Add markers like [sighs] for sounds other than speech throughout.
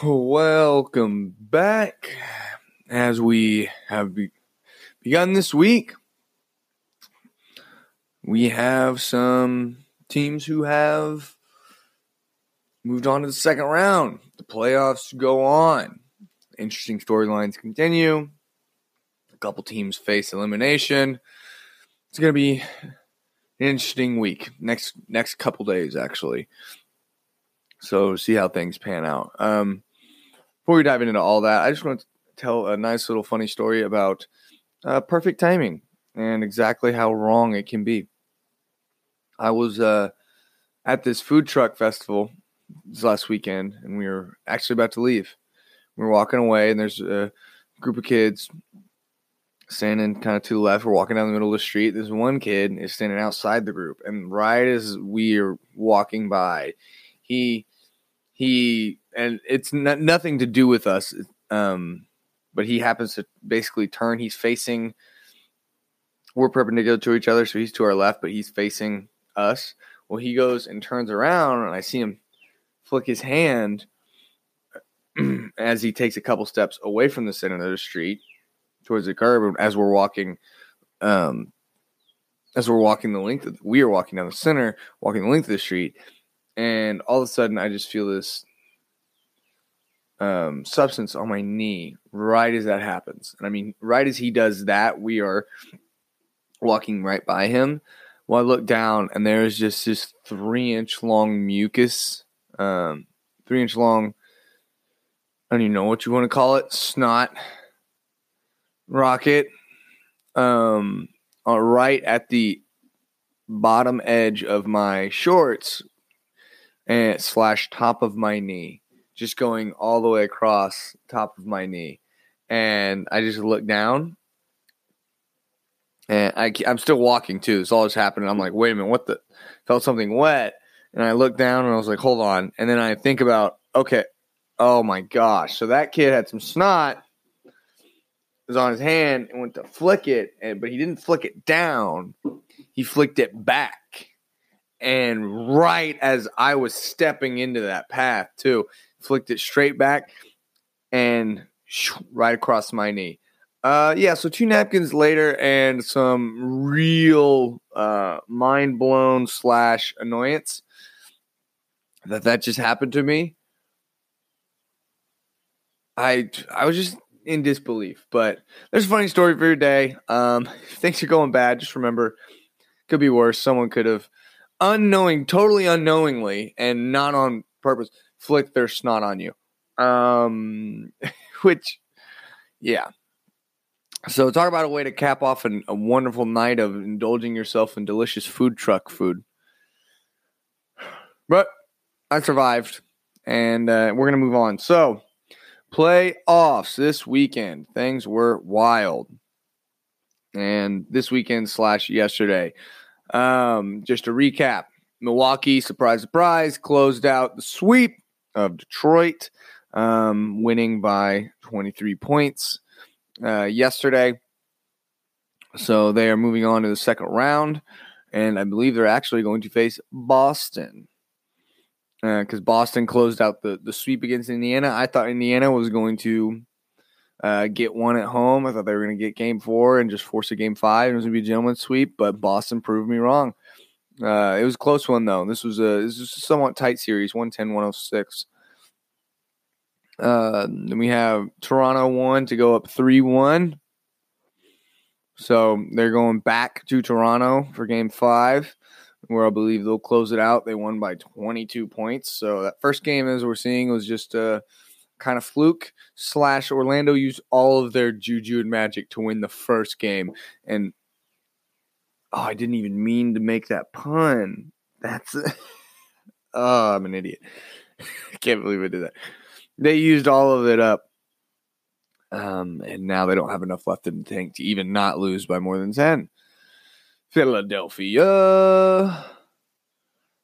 Welcome back. As we have be- begun this week, we have some teams who have moved on to the second round. The playoffs go on. Interesting storylines continue. A couple teams face elimination. It's going to be an interesting week. Next next couple days actually. So see how things pan out. Um, before we dive into all that, I just want to tell a nice little funny story about uh, perfect timing and exactly how wrong it can be. I was uh, at this food truck festival this last weekend, and we were actually about to leave. We were walking away, and there's a group of kids standing kind of to the left. We're walking down the middle of the street. This one kid is standing outside the group, and right as we are walking by, he he and it's not, nothing to do with us. Um, but he happens to basically turn. He's facing. We're perpendicular to each other, so he's to our left, but he's facing us. Well, he goes and turns around, and I see him flick his hand [clears throat] as he takes a couple steps away from the center of the street towards the curb. As we're walking, um, as we're walking the length, of, we are walking down the center, walking the length of the street, and all of a sudden, I just feel this um, substance on my knee right as that happens. And I mean, right as he does that, we are walking right by him. Well, I look down and there's just this three inch long mucus, um, three inch long, I don't even know what you want to call it, snot rocket, um, uh, right at the bottom edge of my shorts and slash top of my knee just going all the way across top of my knee. And I just look down and I, I'm still walking too. This all just happened. I'm like, wait a minute, what the? Felt something wet. And I looked down and I was like, hold on. And then I think about, okay, oh my gosh. So that kid had some snot was on his hand and went to flick it, and, but he didn't flick it down. He flicked it back. And right as I was stepping into that path, too, flicked it straight back and right across my knee. Uh, yeah, so two napkins later and some real uh, mind blown slash annoyance that that just happened to me. I I was just in disbelief, but there's a funny story for your day. Um, [laughs] things are going bad, just remember, could be worse. Someone could have unknowing, totally unknowingly, and not on purpose, flick their snot on you. Um, [laughs] which, yeah. So talk about a way to cap off an, a wonderful night of indulging yourself in delicious food truck food. [sighs] But I survived, and uh, we're gonna move on. So playoffs this weekend, things were wild, and this weekend slash yesterday. Um, just to recap, Milwaukee, surprise, surprise, closed out the sweep of Detroit, um, winning by 23 points uh, yesterday. So they are moving on to the second round, and I believe they're actually going to face Boston because uh, Boston closed out the, the sweep against Indiana. I thought Indiana was going to uh, get won at home. I thought they were going to get game four and just force a game five. It was going to be a gentleman's sweep, but Boston proved me wrong. Uh, it was a close one though. This was a this was a somewhat tight series, 110-106. Uh, then we have Toronto one to go up three one. So they're going back to Toronto for Game Five, where I believe they'll close it out. They won by 22 points. So that first game, as we're seeing, was just a kind of fluke. Slash Orlando used all of their juju and magic to win the first game, and Oh, I didn't even mean to make that pun. That's [laughs] oh, I'm an idiot. I [laughs] can't believe I did that. They used all of it up. Um, and now they don't have enough left in the tank to even not lose by more than 10. Philadelphia.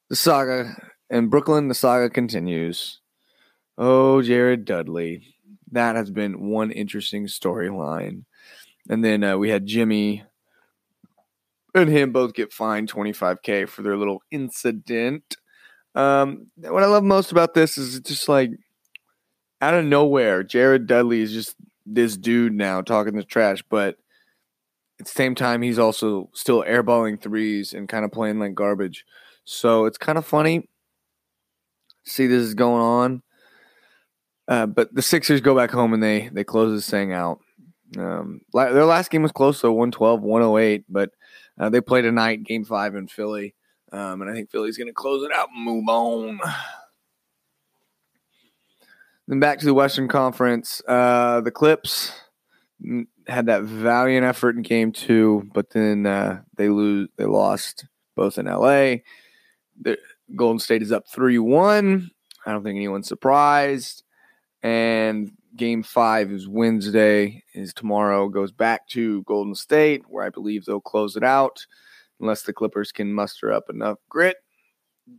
The saga in Brooklyn, the saga continues. Oh, Jared Dudley. That has been one interesting storyline. And then uh, we had Jimmy and him both get fined 25k for their little incident. Um, what I love most about this is just like out of nowhere, Jared Dudley is just this dude now talking the trash, but at the same time, he's also still airballing threes and kind of playing like garbage. So it's kind of funny. See, this is going on. Uh, but the Sixers go back home and they they close this thing out. Um, their last game was close, so 112, 108, but uh, they play tonight, game five in Philly. Um, and I think Philly's going to close it out and move on. Then back to the Western Conference. Uh, the Clips had that valiant effort in game two, but then uh, they lose. They lost both in LA. The Golden State is up three one. I don't think anyone's surprised. And game five is Wednesday. Is tomorrow goes back to Golden State, where I believe they'll close it out, unless the Clippers can muster up enough grit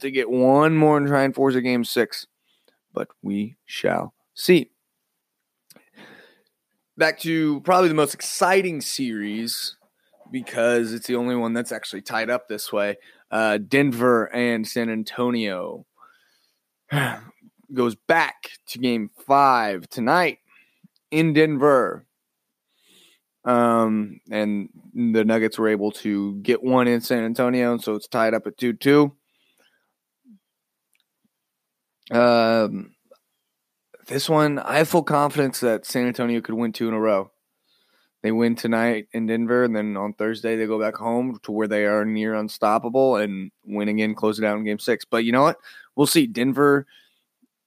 to get one more and try and force a game six. But we shall see back to probably the most exciting series because it's the only one that's actually tied up this way. Uh, Denver and San Antonio [sighs] goes back to game five tonight in Denver. Um, and the Nuggets were able to get one in San Antonio, and so it's tied up at 2 2. Um, this one, I have full confidence that San Antonio could win two in a row. They win tonight in Denver, and then on Thursday they go back home to where they are near unstoppable and win again, close it out in game six. But you know what? We'll see. Denver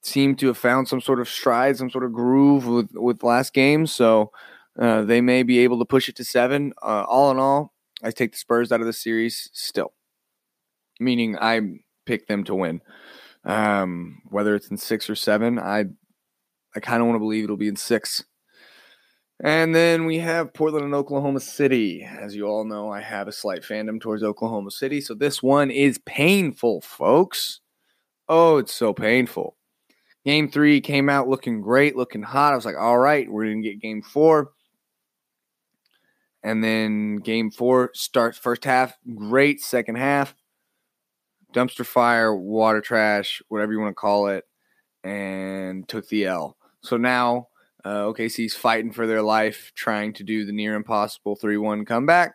seemed to have found some sort of stride, some sort of groove with, with last game. So uh, they may be able to push it to seven. Uh, all in all, I take the Spurs out of the series still, meaning I pick them to win. Um, whether it's in six or seven, I I kind of want to believe it'll be in six. And then we have Portland and Oklahoma City. As you all know, I have a slight fandom towards Oklahoma City. So this one is painful, folks. Oh, it's so painful. Game three came out looking great, looking hot. I was like, all right, we're going to get game four. And then game four starts first half, great. Second half, dumpster fire, water trash, whatever you want to call it, and took the L. So now uh, OKC's fighting for their life, trying to do the near impossible 3 1 comeback.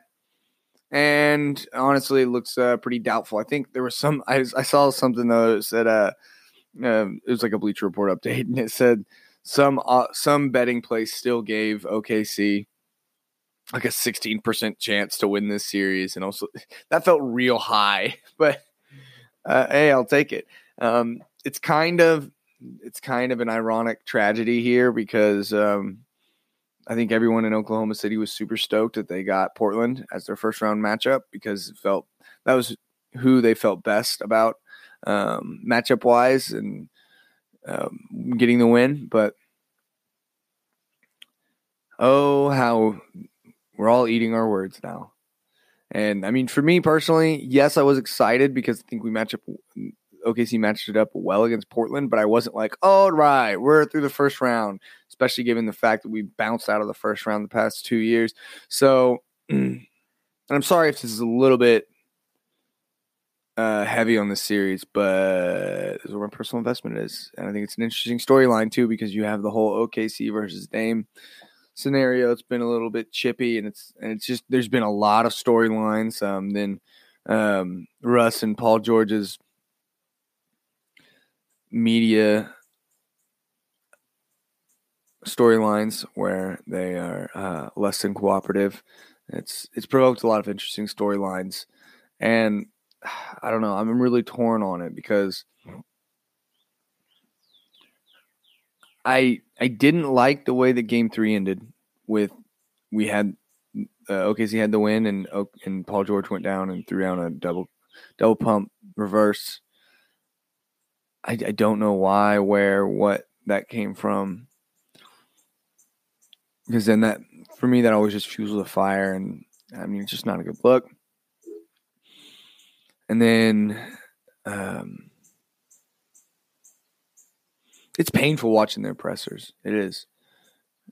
And honestly, it looks uh, pretty doubtful. I think there was some, I, I saw something though that said, uh, uh, it was like a Bleacher Report update, and it said some uh, some betting place still gave OKC like a 16% chance to win this series. And also, [laughs] that felt real high, [laughs] but uh, hey, I'll take it. Um, it's kind of it's kind of an ironic tragedy here because um, I think everyone in Oklahoma City was super stoked that they got Portland as their first round matchup because it felt that was who they felt best about um, matchup wise and um, getting the win. But oh, how we're all eating our words now. And I mean, for me personally, yes, I was excited because I think we match up OKC matched it up well against Portland, but I wasn't like, all right, we're through the first round, especially given the fact that we bounced out of the first round the past two years. So, [clears throat] and I'm sorry if this is a little bit uh, heavy on the series, but this is where my personal investment is. And I think it's an interesting storyline too, because you have the whole OKC versus Dame scenario. It's been a little bit chippy, and it's and it's just there's been a lot of storylines. Um, then um, Russ and Paul George's media storylines where they are uh, less than cooperative. It's it's provoked a lot of interesting storylines, and [sighs] I don't know. I'm really torn on it because I I didn't like the way that Game Three ended. With we had uh, OKC had the win, and and Paul George went down and threw down a double double pump reverse I, I don't know why, where, what that came from. Because then that, for me, that always just fuels the fire. And I mean, it's just not a good look. And then, um, it's painful watching their pressers. It is.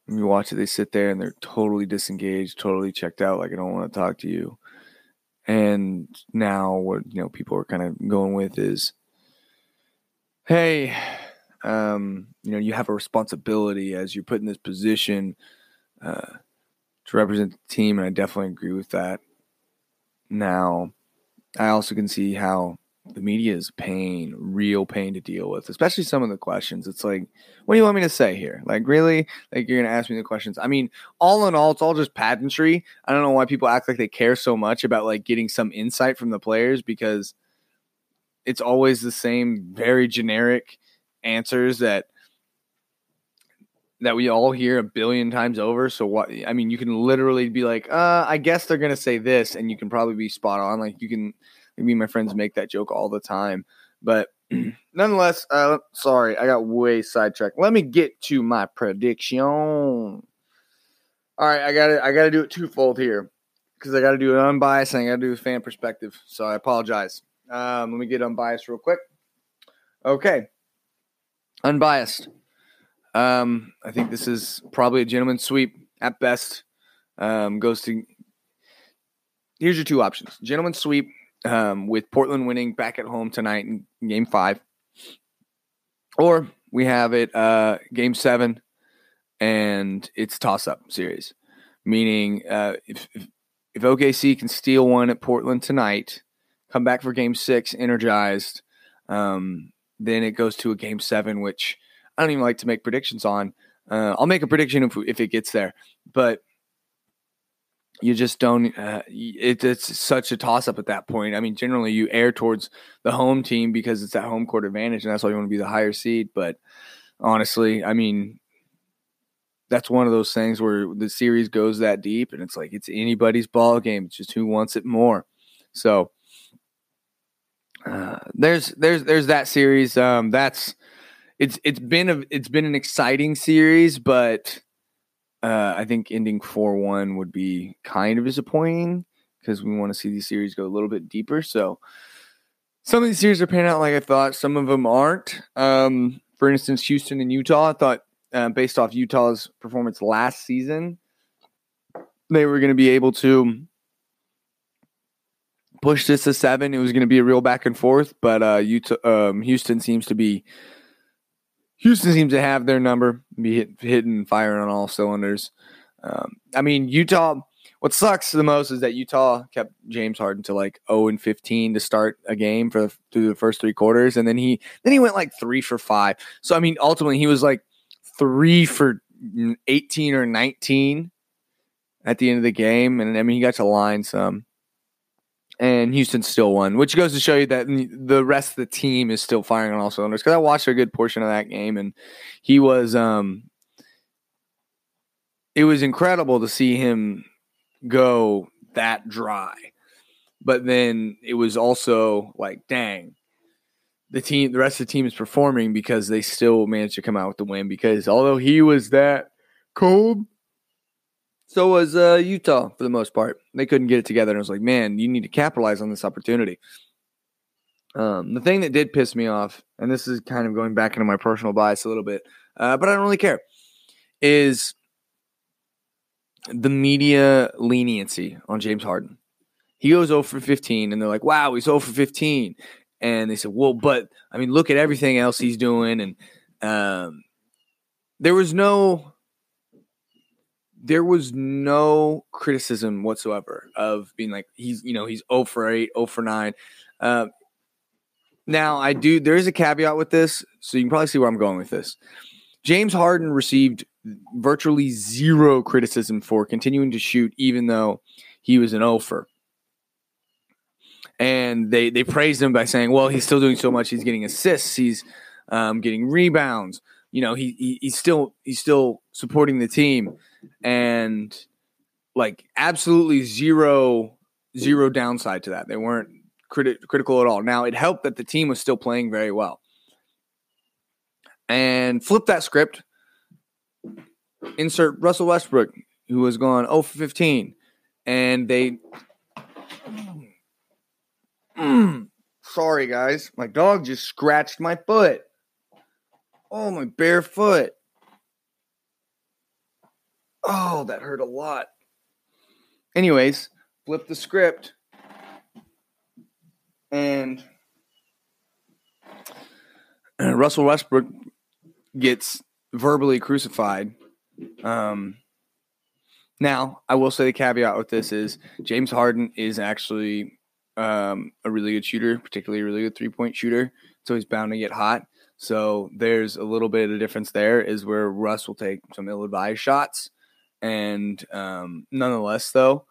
When you watch it, they sit there and they're totally disengaged, totally checked out, like I don't want to talk to you. And now what you know people are kind of going with is hey, Um, you know, you have a responsibility as you're put in this position uh, to represent the team, and I definitely agree with that. Now, I also can see how the media is pain, real pain to deal with, especially some of the questions. It's like, what do you want me to say here? Like, really? Like, you're going to ask me the questions? I mean, all in all, it's all just pageantry. I don't know why people act like they care so much about like getting some insight from the players because it's always the same, very generic answers that that we all hear a billion times over. So what? I mean, you can literally be like, uh, I guess they're to say this, and you can probably be spot on. Like, you can me and my friends make that joke all the time. But [clears throat] nonetheless, uh, sorry, I got way sidetracked. Let me get to my prediction. All right, I got to I got to do it twofold here because I got to do an unbiased and I got to do a fan perspective. So I apologize. Um, let me get unbiased real quick. Okay, unbiased. Um, I think this is probably a gentleman's sweep at best. Um, goes to here's your two options: gentleman's sweep um, with Portland winning back at home tonight in game five. Or we have it uh, game seven and it's toss up series, meaning uh, if, if, if OKC can steal one at Portland tonight, come back for game six energized, um, then it goes to a game seven, which I don't even like to make predictions on. Uh, I'll make a prediction if, if it gets there, but you just don't. Uh, it, it's such a toss up at that point. I mean, generally you air towards the home team because it's that home court advantage, and that's why you want to be the higher seed. But honestly, I mean, that's one of those things where the series goes that deep, and it's like it's anybody's ball game. It's just who wants it more. So uh, there's there's there's that series. Um, that's it's it's been a it's been an exciting series, but uh, I think ending 4 1 would be kind of disappointing because we want to see these series go a little bit deeper. So some of these series are panning out like I thought, some of them aren't. Um, for instance, Houston and Utah, I thought uh, based off Utah's performance last season, they were going to be able to push this to seven. It was going to be a real back and forth, but uh, Utah, um, Houston seems to be Houston seems to have their number, be hit, hitting and firing on all cylinders. Um, I mean, Utah. What sucks the most is that Utah kept James Harden to like 0 and 15 to start a game for through the first three quarters, and then he then he went like three for five. So I mean, ultimately he was like three for 18 or 19 at the end of the game, and I mean he got to line some and Houston still won, which goes to show you that the rest of the team is still firing on all cylinders. Because I watched a good portion of that game, and he was, um, it was incredible to see him go that dry. But then it was also like, dang, the team, the rest of the team is performing because they still managed to come out with the win. Because although he was that cold, so was uh, Utah for the most part. They couldn't get it together. And I was like, man, you need to capitalize on this opportunity. Um, the thing that did piss me off, and this is kind of going back into my personal bias a little bit, uh, but I don't really care, is the media leniency on James Harden. He goes 0 for 15, and they're like, wow, he's 0 for 15. And they said, well, but I mean, look at everything else he's doing. And um, there was no there was no criticism whatsoever of being like he's you know he's 0 for 8 0 for 9 uh, now i do there is a caveat with this so you can probably see where i'm going with this. James harden received virtually zero criticism for continuing to shoot even though he was an offer and they they praised him by saying well he's still doing so much he's getting assists he's um, getting rebounds. You know he, he he's still he's still supporting the team and like absolutely zero zero downside to that. They weren't criti- critical at all. Now it helped that the team was still playing very well. And flip that script. Insert Russell Westbrook, who was gone 0 for 15, and they. Mm, [clears throat] sorry, guys. My dog just scratched my foot. Oh, my bare foot. Oh, that hurt a lot. Anyways, flip the script and [clears throat] Russell Westbrook gets verbally crucified. Um, now, I will say the caveat with this is James Harden is actually um, a really good shooter, particularly a really good three point shooter. So he's bound to get hot. So there's a little bit of a difference there, is where Russ will take some ill advised shots. And um, nonetheless, though,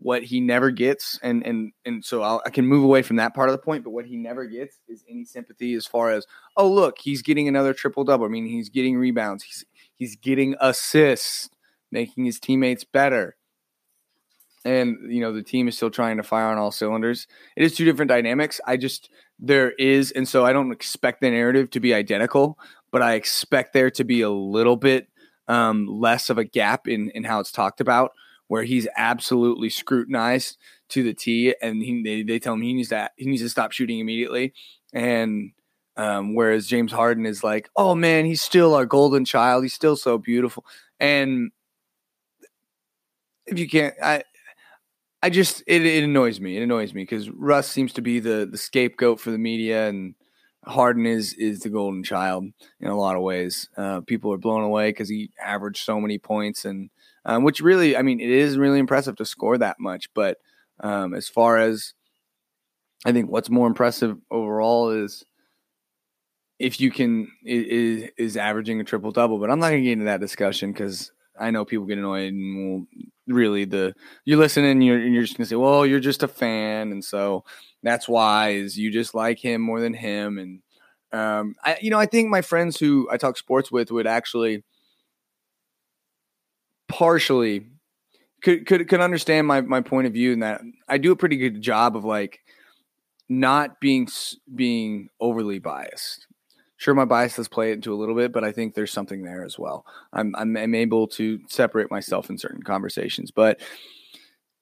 what he never gets, and and and so I'll, i can move away from that part of the point. But what he never gets is any sympathy as far as, oh look, he's getting another triple double. I mean, he's getting rebounds, he's he's getting assists, making his teammates better, and you know the team is still trying to fire on all cylinders. It is two different dynamics. I just there is, and so I don't expect the narrative to be identical, but I expect there to be a little bit um, less of a gap in in how it's talked about where he's absolutely scrutinized to the T, and he, they, they tell him he needs that he needs to stop shooting immediately. And um, whereas James Harden is like, oh man, he's still our golden child. He's still so beautiful. And if you can't, I, I just it, it annoys me. It annoys me because Russ seems to be the the scapegoat for the media, and Harden is is the golden child in a lot of ways. Uh, people are blown away because he averaged so many points and um, which really, I mean, it is really impressive to score that much. But um, as far as I think what's more impressive overall is if you can is, is averaging a triple double. But I'm not going to get into that discussion because I know people get annoyed and will really the you're listening and you're, you're just to say, well, you're just a fan, and so that's why is you just like him more than him and. Um, I, you know, I think my friends who I talk sports with would actually partially could could could understand my my point of view in that I do a pretty good job of like not being being overly biased. Sure, my bias does play into a little bit, but I think there's something there as well. I'm I'm, I'm able to separate myself in certain conversations. But,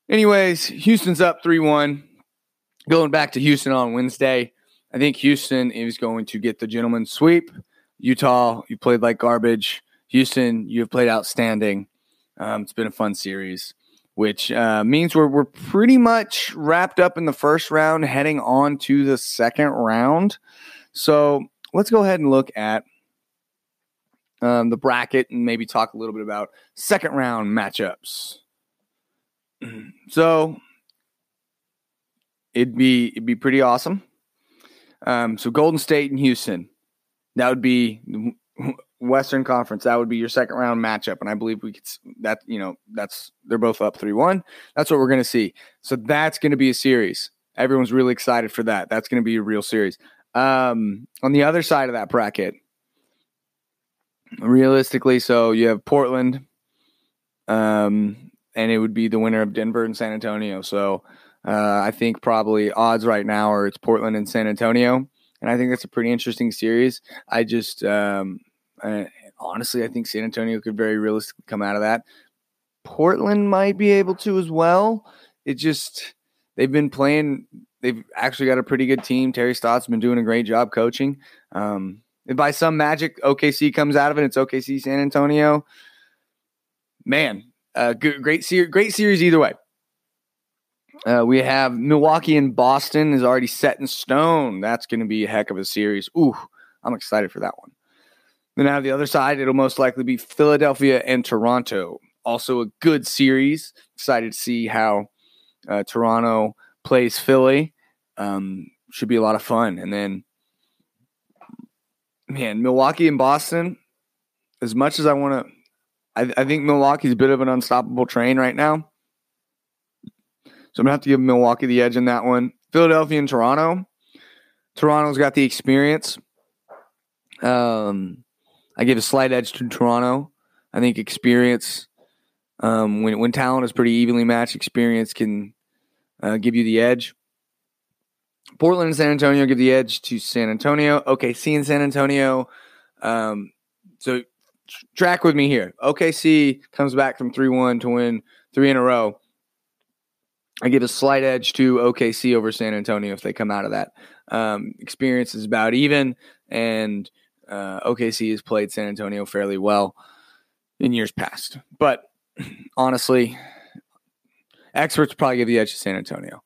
anyways, Houston's up three one. Going back to Houston on Wednesday, I think Houston is going to get the gentleman sweep. Utah, you played like garbage. Houston, you have played outstanding. Um, it's been a fun series, which uh, means we're we're pretty much wrapped up in the first round, heading on to the second round. So let's go ahead and look at um, the bracket and maybe talk a little bit about second round matchups. So it'd be it'd be pretty awesome. Um, so Golden State and Houston, that would be [laughs] Western Conference, that would be your second round matchup, and I believe we could that you know that's they're both up three one. That's what we're going to see. So that's going to be a series. Everyone's really excited for that. That's going to be a real series. Um, on the other side of that bracket, realistically, so you have Portland, um, and it would be the winner of Denver and San Antonio. So uh, I think probably odds right now are it's Portland and San Antonio and I think that's a pretty interesting series. I just um, honestly, I think San Antonio could very realistically come out of that. Portland might be able to as well. It just they've been playing. They've actually got a pretty good team. Terry Stotts been doing a great job coaching. Um, by some magic OKC comes out of it, it's OKC San Antonio. Man, uh, great series. Great series either way. Uh, we have Milwaukee and Boston is already set in stone. That's going to be a heck of a series. Ooh, I'm excited for that one. Then out of the other side, it'll most likely be Philadelphia and Toronto. Also a good series. Excited to see how uh, Toronto plays Philly. Um, should be a lot of fun. And then, man, Milwaukee and Boston. As much as I want to, I, I think Milwaukee's a bit of an unstoppable train right now. So I'm gonna have to give Milwaukee the edge in that one. Philadelphia and Toronto. Toronto's got the experience. Um, I give a slight edge to Toronto. I think experience, um, when when talent is pretty evenly matched, experience can uh, give you the edge. Portland and San Antonio give the edge to San Antonio. OKC and San Antonio. Um, so track with me here. OKC comes back from 3 1 to win three in a row. I give a slight edge to OKC over San Antonio if they come out of that. Um, experience is about even, and uh, OKC has played San Antonio fairly well in years past. But [clears throat] honestly, experts probably give the edge to San Antonio.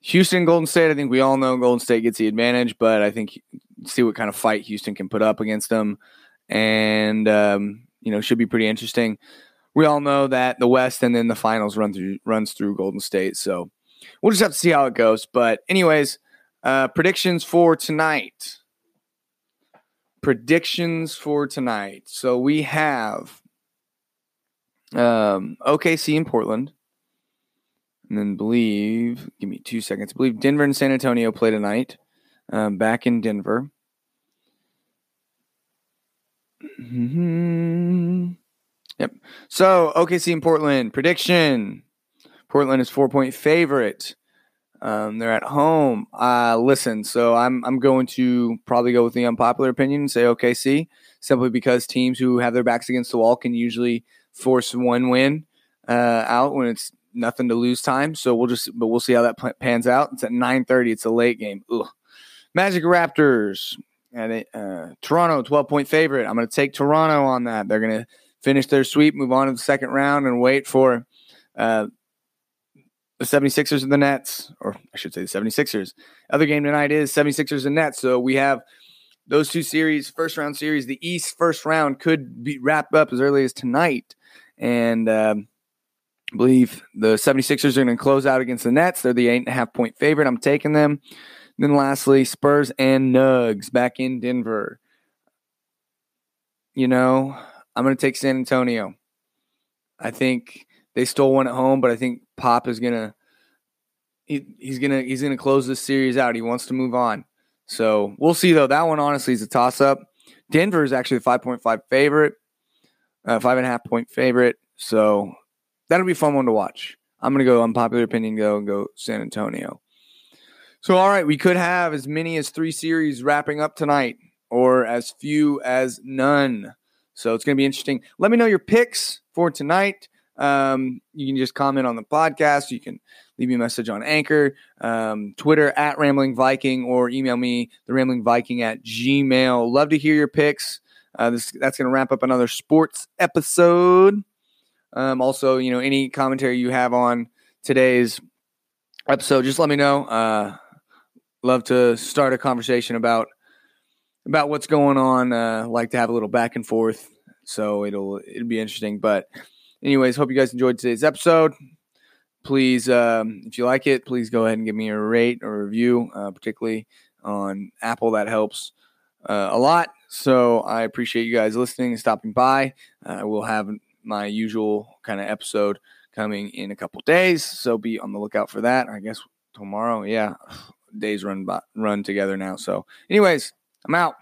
Houston, Golden State, I think we all know Golden State gets the advantage, but I think see what kind of fight Houston can put up against them, and um, you know should be pretty interesting. We all know that the West and then the finals run through runs through Golden State, so we'll just have to see how it goes. But anyways, uh, predictions for tonight. Predictions for tonight. So we have um, OKC in Portland. And then believe, give me two seconds. I believe Denver and San Antonio play tonight. Um, back in Denver. Mm-hmm. Yep. So OKC in Portland prediction. Portland is four point favorite. Um, they're at home. Uh, listen, so I'm I'm going to probably go with the unpopular opinion and say OKC simply because teams who have their backs against the wall can usually force one win uh, out when it's nothing to lose time. So we'll just, but we'll see how that pans out. It's at 9:30. It's a late game. Ugh. Magic Raptors and it, uh, Toronto, 12 point favorite. I'm going to take Toronto on that. They're going to finish their sweep, move on to the second round, and wait for uh, the 76ers and the Nets, or I should say the 76ers. Other game tonight is 76ers and Nets. So we have those two series, first round series. The East first round could be wrapped up as early as tonight. And um, I believe the 76ers are going to close out against the Nets. They're the eight and a half point favorite. I'm taking them. Then lastly, Spurs and Nugs back in Denver. You know, I'm going to take San Antonio. I think they stole one at home, but I think Pop is going to he, he's going to he's going to close this series out. He wants to move on. So, we'll see though. That one honestly is a toss up. Denver is actually a 5.5 favorite. Uh, five and a half point favorite. So, that'll be a fun one to watch. I'm going to go unpopular opinion, go and go San Antonio. So, all right, we could have as many as three series wrapping up tonight, or as few as none. So it's going to be interesting. Let me know your picks for tonight. Um, you can just comment on the podcast. You can leave me a message on Anchor, um, Twitter at Rambling Viking, or email me the Rambling Viking at Gmail. Love to hear your picks. Uh, this that's going to wrap up another sports episode. Um, also, you know, any commentary you have on today's episode, just let me know. Uh, love to start a conversation about about what's going on. Uh, like to have a little back and forth, so it'll it'll be interesting. But anyways, hope you guys enjoyed today's episode. Please, um, if you like it, please go ahead and give me a rate or review, uh, particularly on Apple. That helps uh, a lot. So I appreciate you guys listening and stopping by. Uh, we'll have my usual kind of episode coming in a couple days, so be on the lookout for that. I guess tomorrow, yeah, [sighs] days run by, run together now. So, anyways, I'm out.